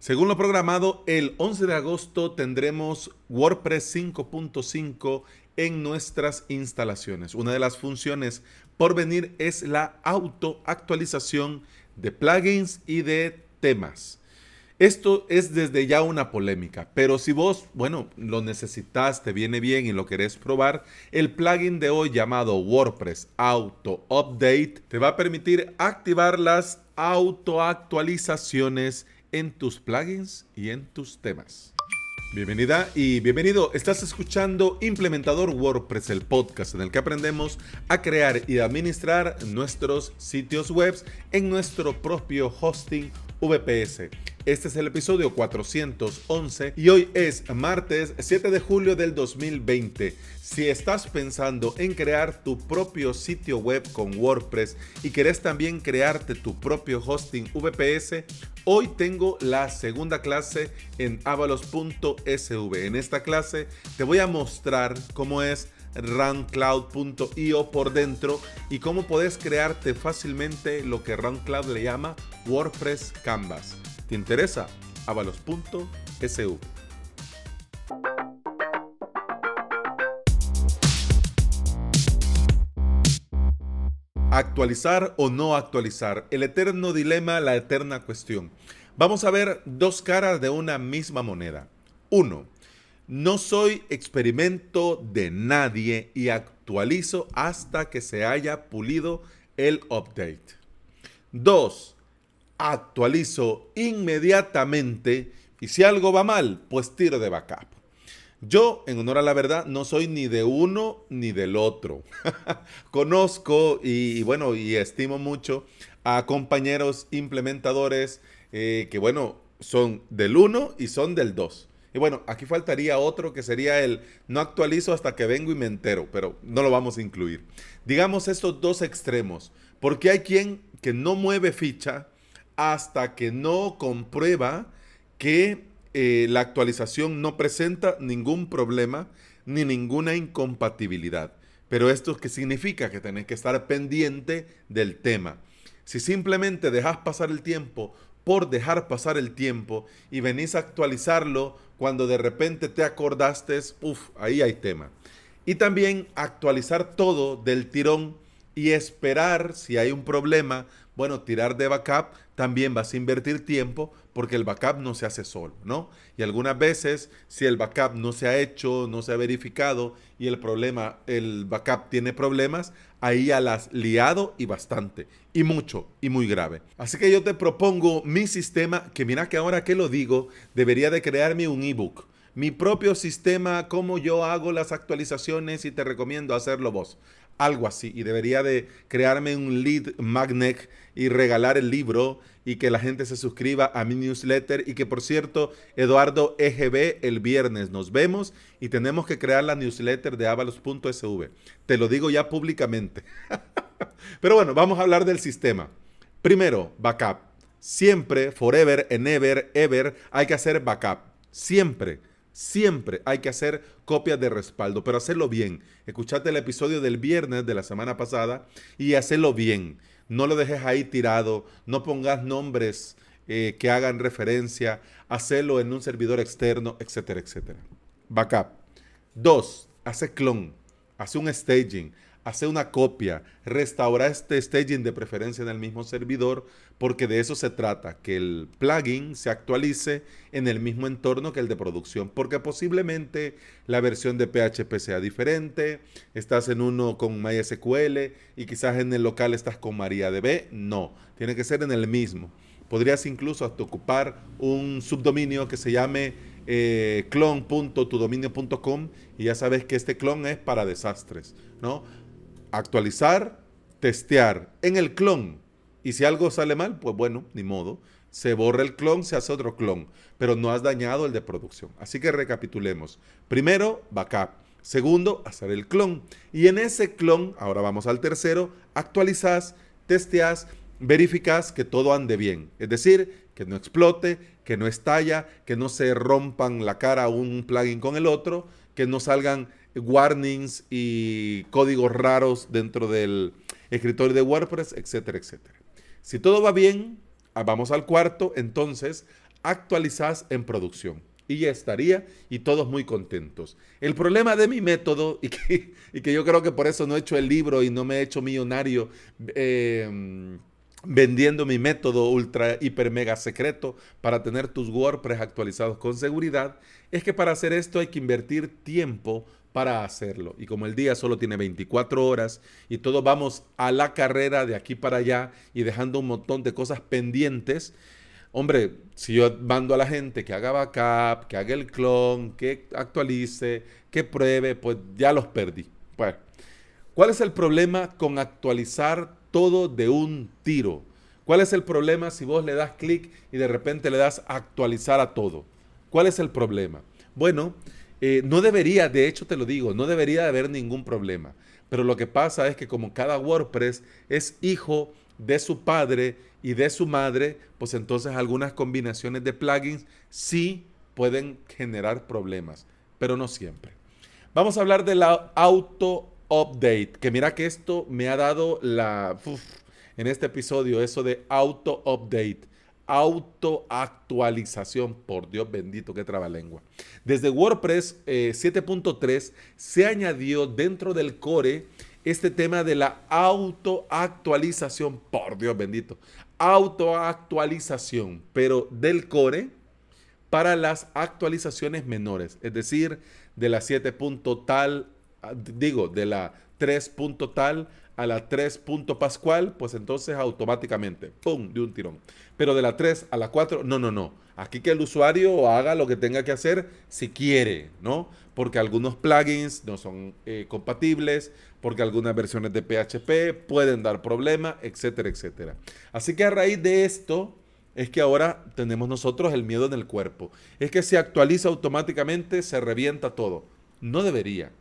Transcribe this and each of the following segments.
Según lo programado, el 11 de agosto tendremos WordPress 5.5 en nuestras instalaciones. Una de las funciones por venir es la autoactualización de plugins y de temas. Esto es desde ya una polémica, pero si vos, bueno, lo necesitas, te viene bien y lo querés probar, el plugin de hoy llamado WordPress Auto Update te va a permitir activar las autoactualizaciones en tus plugins y en tus temas. Bienvenida y bienvenido. Estás escuchando Implementador WordPress, el podcast en el que aprendemos a crear y administrar nuestros sitios web en nuestro propio hosting VPS. Este es el episodio 411 y hoy es martes 7 de julio del 2020. Si estás pensando en crear tu propio sitio web con WordPress y querés también crearte tu propio hosting VPS, hoy tengo la segunda clase en avalos.sv. En esta clase te voy a mostrar cómo es runcloud.io por dentro y cómo puedes crearte fácilmente lo que RunCloud le llama WordPress Canvas. ¿Te interesa? avalos.sv. Actualizar o no actualizar. El eterno dilema, la eterna cuestión. Vamos a ver dos caras de una misma moneda. Uno, no soy experimento de nadie y actualizo hasta que se haya pulido el update. Dos, actualizo inmediatamente y si algo va mal, pues tiro de backup. Yo, en honor a la verdad, no soy ni de uno ni del otro. Conozco y, bueno, y estimo mucho a compañeros implementadores eh, que, bueno, son del uno y son del dos. Y bueno, aquí faltaría otro que sería el no actualizo hasta que vengo y me entero, pero no lo vamos a incluir. Digamos estos dos extremos, porque hay quien que no mueve ficha hasta que no comprueba que eh, la actualización no presenta ningún problema ni ninguna incompatibilidad. Pero esto qué significa que tenés que estar pendiente del tema. Si simplemente dejas pasar el tiempo por dejar pasar el tiempo y venís a actualizarlo cuando de repente te acordaste, uff, ahí hay tema. Y también actualizar todo del tirón y esperar si hay un problema bueno, tirar de backup también vas a invertir tiempo porque el backup no se hace solo, ¿no? Y algunas veces, si el backup no se ha hecho, no se ha verificado y el problema, el backup tiene problemas, ahí ya las liado y bastante, y mucho, y muy grave. Así que yo te propongo mi sistema, que mira que ahora que lo digo, debería de crearme un ebook mi propio sistema, cómo yo hago las actualizaciones y te recomiendo hacerlo vos. Algo así. Y debería de crearme un lead magnet y regalar el libro y que la gente se suscriba a mi newsletter. Y que por cierto, Eduardo EGB, el viernes nos vemos y tenemos que crear la newsletter de avalos.sv. Te lo digo ya públicamente. Pero bueno, vamos a hablar del sistema. Primero, backup. Siempre, forever and ever, ever, hay que hacer backup. Siempre. Siempre hay que hacer copias de respaldo, pero hacerlo bien. Escuchate el episodio del viernes de la semana pasada y hacerlo bien. No lo dejes ahí tirado, no pongas nombres eh, que hagan referencia, hacerlo en un servidor externo, etcétera, etcétera. Backup. Dos, hace clon, hace un staging, hace una copia, restaura este staging de preferencia en el mismo servidor, porque de eso se trata, que el plugin se actualice en el mismo entorno que el de producción, porque posiblemente la versión de PHP sea diferente, estás en uno con MySQL y quizás en el local estás con MariaDB, no, tiene que ser en el mismo. Podrías incluso hasta ocupar un subdominio que se llame eh, clon.tudominio.com y ya sabes que este clon es para desastres, ¿no? actualizar, testear en el clon. Y si algo sale mal, pues bueno, ni modo. Se borra el clon, se hace otro clon, pero no has dañado el de producción. Así que recapitulemos. Primero, backup. Segundo, hacer el clon. Y en ese clon, ahora vamos al tercero, actualizas, testeas, verificas que todo ande bien. Es decir, que no explote, que no estalla, que no se rompan la cara un plugin con el otro, que no salgan warnings y códigos raros dentro del escritorio de WordPress, etcétera, etcétera. Si todo va bien, ah, vamos al cuarto, entonces actualizás en producción. Y ya estaría y todos muy contentos. El problema de mi método, y que, y que yo creo que por eso no he hecho el libro y no me he hecho millonario eh, vendiendo mi método ultra, hiper, mega secreto para tener tus WordPress actualizados con seguridad, es que para hacer esto hay que invertir tiempo para hacerlo. Y como el día solo tiene 24 horas y todos vamos a la carrera de aquí para allá y dejando un montón de cosas pendientes, hombre, si yo mando a la gente que haga backup, que haga el clon, que actualice, que pruebe, pues ya los perdí. Bueno, ¿cuál es el problema con actualizar todo de un tiro? ¿Cuál es el problema si vos le das clic y de repente le das actualizar a todo? ¿Cuál es el problema? Bueno, eh, no debería, de hecho te lo digo, no debería de haber ningún problema. Pero lo que pasa es que como cada WordPress es hijo de su padre y de su madre, pues entonces algunas combinaciones de plugins sí pueden generar problemas, pero no siempre. Vamos a hablar de la auto update, que mira que esto me ha dado la en este episodio eso de auto update autoactualización. Por Dios bendito, qué trabalengua. Desde WordPress 7.3 eh, se añadió dentro del core este tema de la autoactualización. Por Dios bendito. Autoactualización, pero del core para las actualizaciones menores. Es decir, de la 7. tal, digo, de la 3. tal a la 3. pascual, pues entonces automáticamente, ¡pum!, de un tirón. Pero de la 3 a la 4, no, no, no. Aquí que el usuario haga lo que tenga que hacer si quiere, ¿no? Porque algunos plugins no son eh, compatibles, porque algunas versiones de PHP pueden dar problemas, etcétera, etcétera. Así que a raíz de esto es que ahora tenemos nosotros el miedo en el cuerpo. Es que se actualiza automáticamente, se revienta todo. No debería.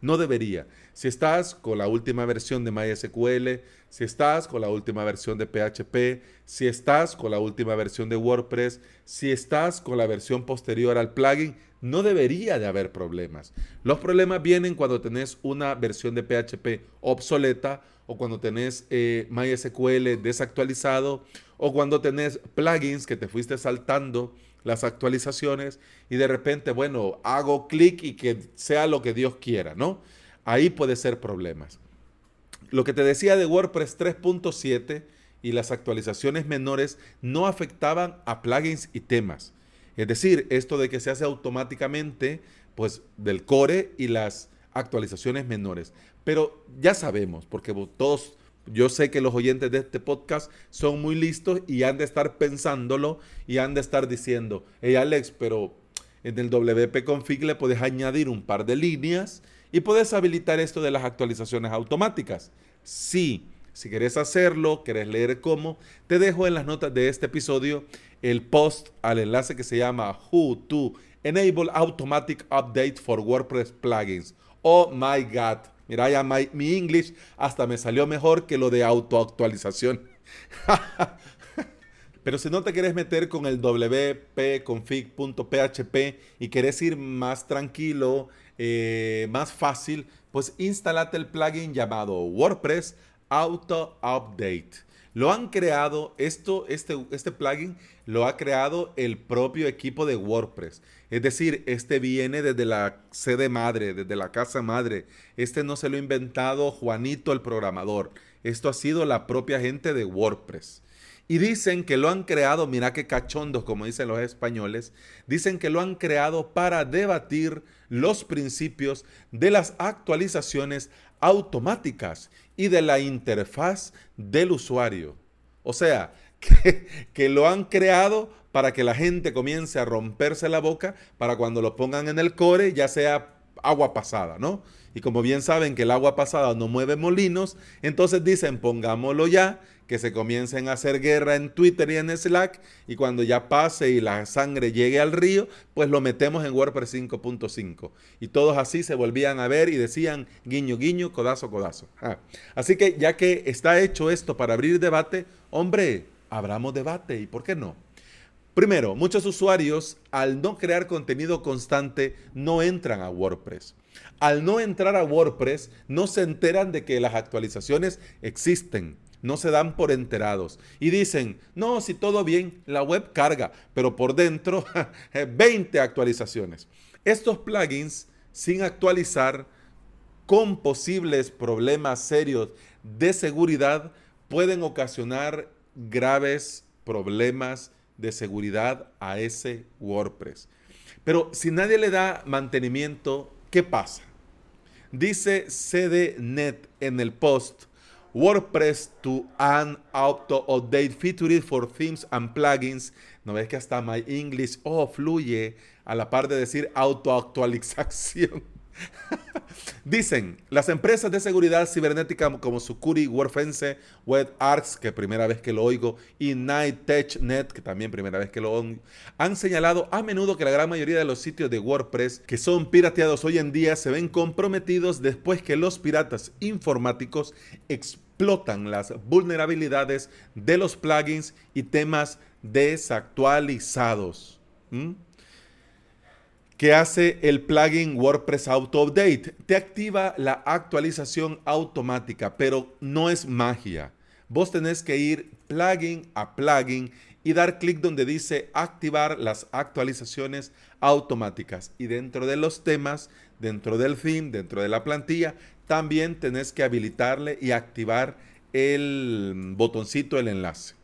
No debería. Si estás con la última versión de MySQL, si estás con la última versión de PHP, si estás con la última versión de WordPress, si estás con la versión posterior al plugin, no debería de haber problemas. Los problemas vienen cuando tenés una versión de PHP obsoleta o cuando tenés eh, MySQL desactualizado o cuando tenés plugins que te fuiste saltando las actualizaciones y de repente, bueno, hago clic y que sea lo que Dios quiera, ¿no? Ahí puede ser problemas. Lo que te decía de WordPress 3.7 y las actualizaciones menores no afectaban a plugins y temas. Es decir, esto de que se hace automáticamente, pues del core y las actualizaciones menores. Pero ya sabemos, porque todos yo sé que los oyentes de este podcast son muy listos y han de estar pensándolo y han de estar diciendo, hey Alex, pero en el WP Config le puedes añadir un par de líneas y puedes habilitar esto de las actualizaciones automáticas. Sí, si quieres hacerlo, quieres leer cómo, te dejo en las notas de este episodio el post al enlace que se llama Who to Enable Automatic Update for WordPress Plugins. Oh my God. Mira, ya mi English hasta me salió mejor que lo de autoactualización. Pero si no te quieres meter con el wp-config.php y quieres ir más tranquilo, eh, más fácil, pues instálate el plugin llamado WordPress Auto Update. Lo han creado, esto, este, este plugin lo ha creado el propio equipo de WordPress. Es decir, este viene desde la sede madre, desde la casa madre. Este no se lo ha inventado Juanito el programador. Esto ha sido la propia gente de WordPress. Y dicen que lo han creado, mira qué cachondos, como dicen los españoles, dicen que lo han creado para debatir los principios de las actualizaciones automáticas y de la interfaz del usuario. O sea, que, lo han creado para que la gente comience a romperse la boca para cuando lo pongan en el core ya sea agua pasada, ¿no? Y como bien saben que el agua pasada no mueve molinos, entonces dicen pongámoslo ya que se comiencen a hacer guerra en Twitter y en Slack y cuando ya pase y la sangre llegue al río, pues lo metemos en WordPress 5.5. Y todos así se volvían a ver y decían guiño, guiño, codazo, codazo. Ah. Así que ya que está hecho esto para abrir debate, hombre, abramos debate y ¿por qué no? Primero, muchos usuarios al no crear contenido constante no entran a WordPress. Al no entrar a WordPress no se enteran de que las actualizaciones existen no se dan por enterados y dicen, no, si todo bien, la web carga, pero por dentro 20 actualizaciones. Estos plugins sin actualizar con posibles problemas serios de seguridad pueden ocasionar graves problemas de seguridad a ese WordPress. Pero si nadie le da mantenimiento, ¿qué pasa? Dice CDNet en el post, WordPress to an auto update feature for themes and plugins. No ves que hasta My English, oh, fluye a la par de decir auto actualización. Dicen, las empresas de seguridad cibernética como Sucuri, WordFence, WebArcs, que primera vez que lo oigo, y NightTechNet, que también primera vez que lo oigo, han señalado a menudo que la gran mayoría de los sitios de WordPress que son pirateados hoy en día se ven comprometidos después que los piratas informáticos explotan las vulnerabilidades de los plugins y temas desactualizados. ¿Mm? ¿Qué hace el plugin WordPress Auto Update? Te activa la actualización automática, pero no es magia. Vos tenés que ir plugin a plugin y dar clic donde dice activar las actualizaciones automáticas. Y dentro de los temas, dentro del theme, dentro de la plantilla, también tenés que habilitarle y activar el botoncito, el enlace.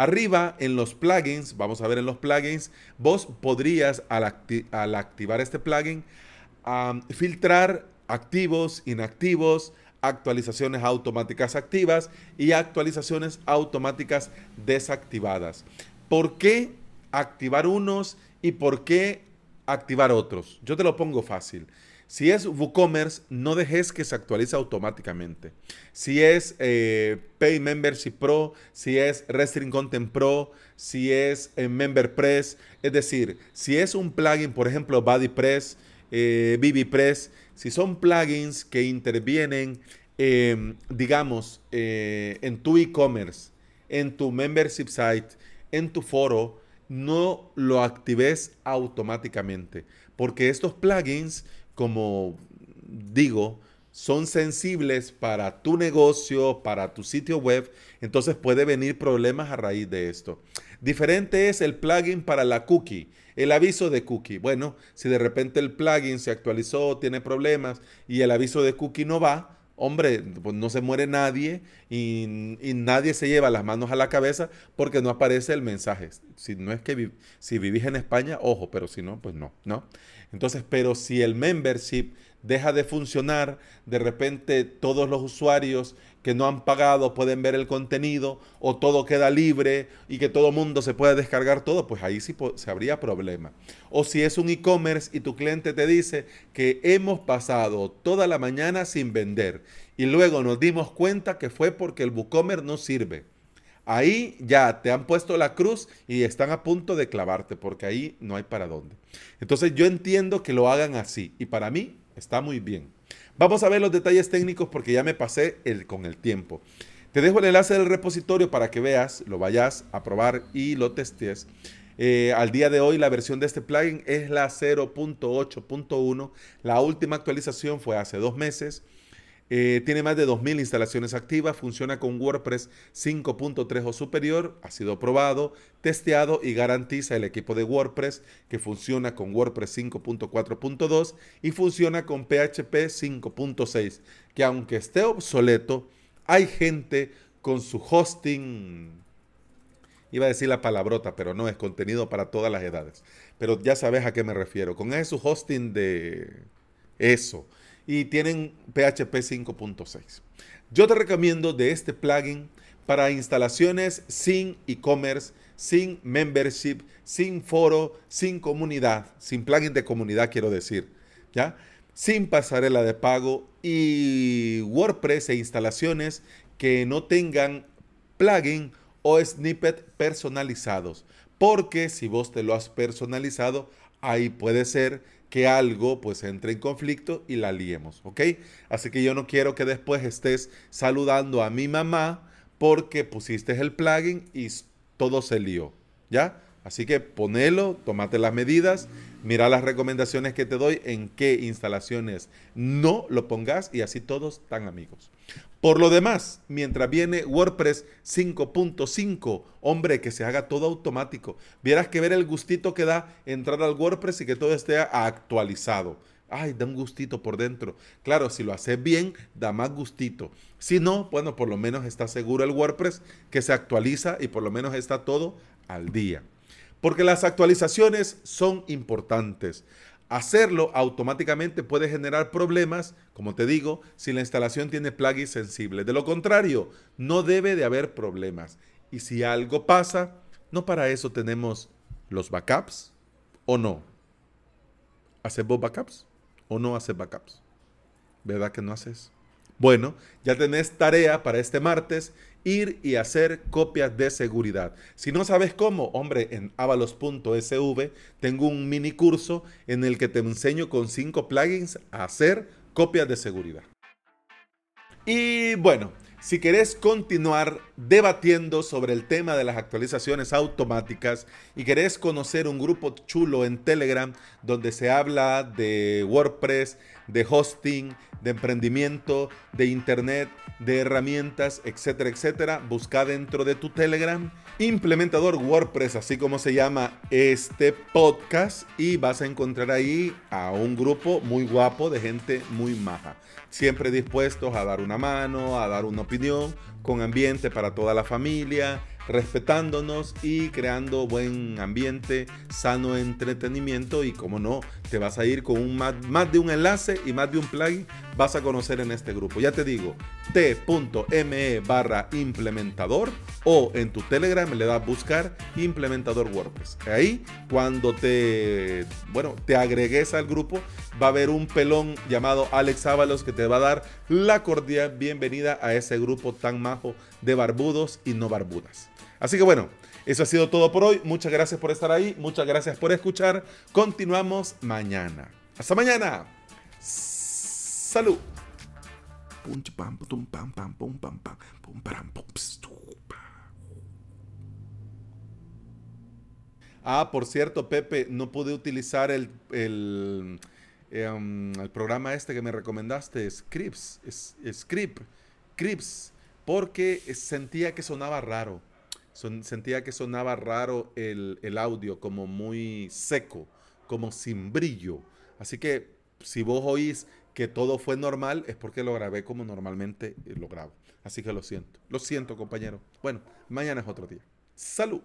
Arriba en los plugins, vamos a ver en los plugins, vos podrías al, activar este plugin filtrar activos, inactivos, actualizaciones automáticas activas y actualizaciones automáticas desactivadas. ¿Por qué activar unos y por qué activar otros? Yo te lo pongo fácil. Si es WooCommerce, no dejes que se actualice automáticamente. Si es eh, Pay Membership Pro, si es Restring Content Pro, si es eh, MemberPress, es decir, si es un plugin, por ejemplo, BodyPress, eh, BBPress, si son plugins que intervienen, em, digamos, eh, en tu e-commerce, en tu membership site, en tu foro, no lo actives automáticamente, porque estos plugins como digo, son sensibles para tu negocio, para tu sitio web, entonces puede venir problemas a raíz de esto. Diferente es el plugin para la cookie, el aviso de cookie. Bueno, si de repente el plugin se actualizó, tiene problemas y el aviso de cookie no va, hombre, pues no se muere nadie y, nadie se lleva las manos a la cabeza porque no aparece el mensaje. Si no es que si vivís en España, ojo, pero si no, pues no, ¿no? Entonces, pero si el membership deja de funcionar, de repente todos los usuarios que no han pagado pueden ver el contenido o todo queda libre y que todo mundo se puede descargar todo, pues ahí sí se habría problema. O si es un e-commerce y tu cliente te dice que hemos pasado toda la mañana sin vender y luego nos dimos cuenta que fue porque el WooCommerce no sirve. Ahí ya te han puesto la cruz y están a punto de clavarte porque ahí no hay para dónde. Entonces yo entiendo que lo hagan así y para mí está muy bien. Vamos a ver los detalles técnicos porque ya me pasé el, con el tiempo. Te dejo el enlace del repositorio para que veas, lo vayas a probar y lo testes. Eh, al día de hoy la versión de este plugin es la 0.8.1. La última actualización fue hace dos meses. Eh, tiene más de 2.000 instalaciones activas, funciona con WordPress 5.3 o superior, ha sido probado, testeado y garantiza el equipo de WordPress que funciona con WordPress 5.4.2 y funciona con PHP 5.6, que aunque esté obsoleto, hay gente con su hosting, iba a decir la palabrota, pero no es contenido para todas las edades, pero ya sabes a qué me refiero, con su hosting de eso y tienen PHP 5.6. Yo te recomiendo de este plugin para instalaciones sin e-commerce, sin membership, sin foro, sin comunidad, sin plugin de comunidad quiero decir, ¿ya? Sin pasarela de pago y WordPress e instalaciones que no tengan plugin o snippet personalizados. Porque si vos te lo has personalizado, ahí puede ser que algo pues entre en conflicto y la liemos, ¿ok? Así que yo no quiero que después estés saludando a mi mamá porque pusiste el plugin y todo se lió, ¿ya? Así que ponelo, tomate las medidas, mira las recomendaciones que te doy, en qué instalaciones no lo pongas y así todos están amigos. Por lo demás, mientras viene WordPress 5.5, hombre, que se haga todo automático. Vieras que ver el gustito que da entrar al WordPress y que todo esté actualizado. Ay, da un gustito por dentro. Claro, si lo haces bien, da más gustito. Si no, bueno, por lo menos está seguro el WordPress que se actualiza y por lo menos está todo al día. Porque las actualizaciones son importantes. Hacerlo automáticamente puede generar problemas, como te digo, si la instalación tiene plugins sensibles. De lo contrario, no debe de haber problemas. Y si algo pasa, ¿no para eso tenemos los backups o no? ¿Hacemos backups o no haces backups? ¿Verdad que no haces? Bueno, ya tenés tarea para este martes ir y hacer copias de seguridad. Si no sabes cómo, hombre, en avalos.sv tengo un mini curso en el que te enseño con cinco plugins a hacer copias de seguridad. Y bueno, si querés continuar debatiendo sobre el tema de las actualizaciones automáticas y querés conocer un grupo chulo en Telegram donde se habla de WordPress, de hosting, de emprendimiento, de internet, de herramientas, etcétera, etcétera, busca dentro de tu Telegram implementador WordPress, así como se llama este podcast, y vas a encontrar ahí a un grupo muy guapo de gente muy maja, siempre dispuestos a dar una mano, a dar una opinión, con ambiente para toda la familia, respetándonos y creando buen ambiente, sano entretenimiento y como no, te vas a ir con un más, de un enlace y más de un plugin vas a conocer en este grupo. Ya te digo, t.me barra implementador o en tu Telegram le das buscar implementador WordPress. Ahí cuando te, bueno, te agregues al grupo va a haber un pelón llamado Alex Ábalos que te va a dar la cordial bienvenida a ese grupo tan majo de barbudos y no barbudas. Así que bueno, eso ha sido todo por hoy. Muchas gracias por estar ahí. Muchas gracias por escuchar. Continuamos mañana. Hasta mañana. Salud. Ah, por cierto, Pepe, no pude utilizar el, el, em, programa este que me recomendaste, Scripts, Script, Scripts, porque sentía que sonaba raro sentía que sonaba raro el, el audio, como muy seco, como sin brillo. Así que si vos oís que todo fue normal, es porque lo grabé como normalmente lo grabo. Así que lo siento. Lo siento, compañero. Bueno, mañana es otro día. Salud.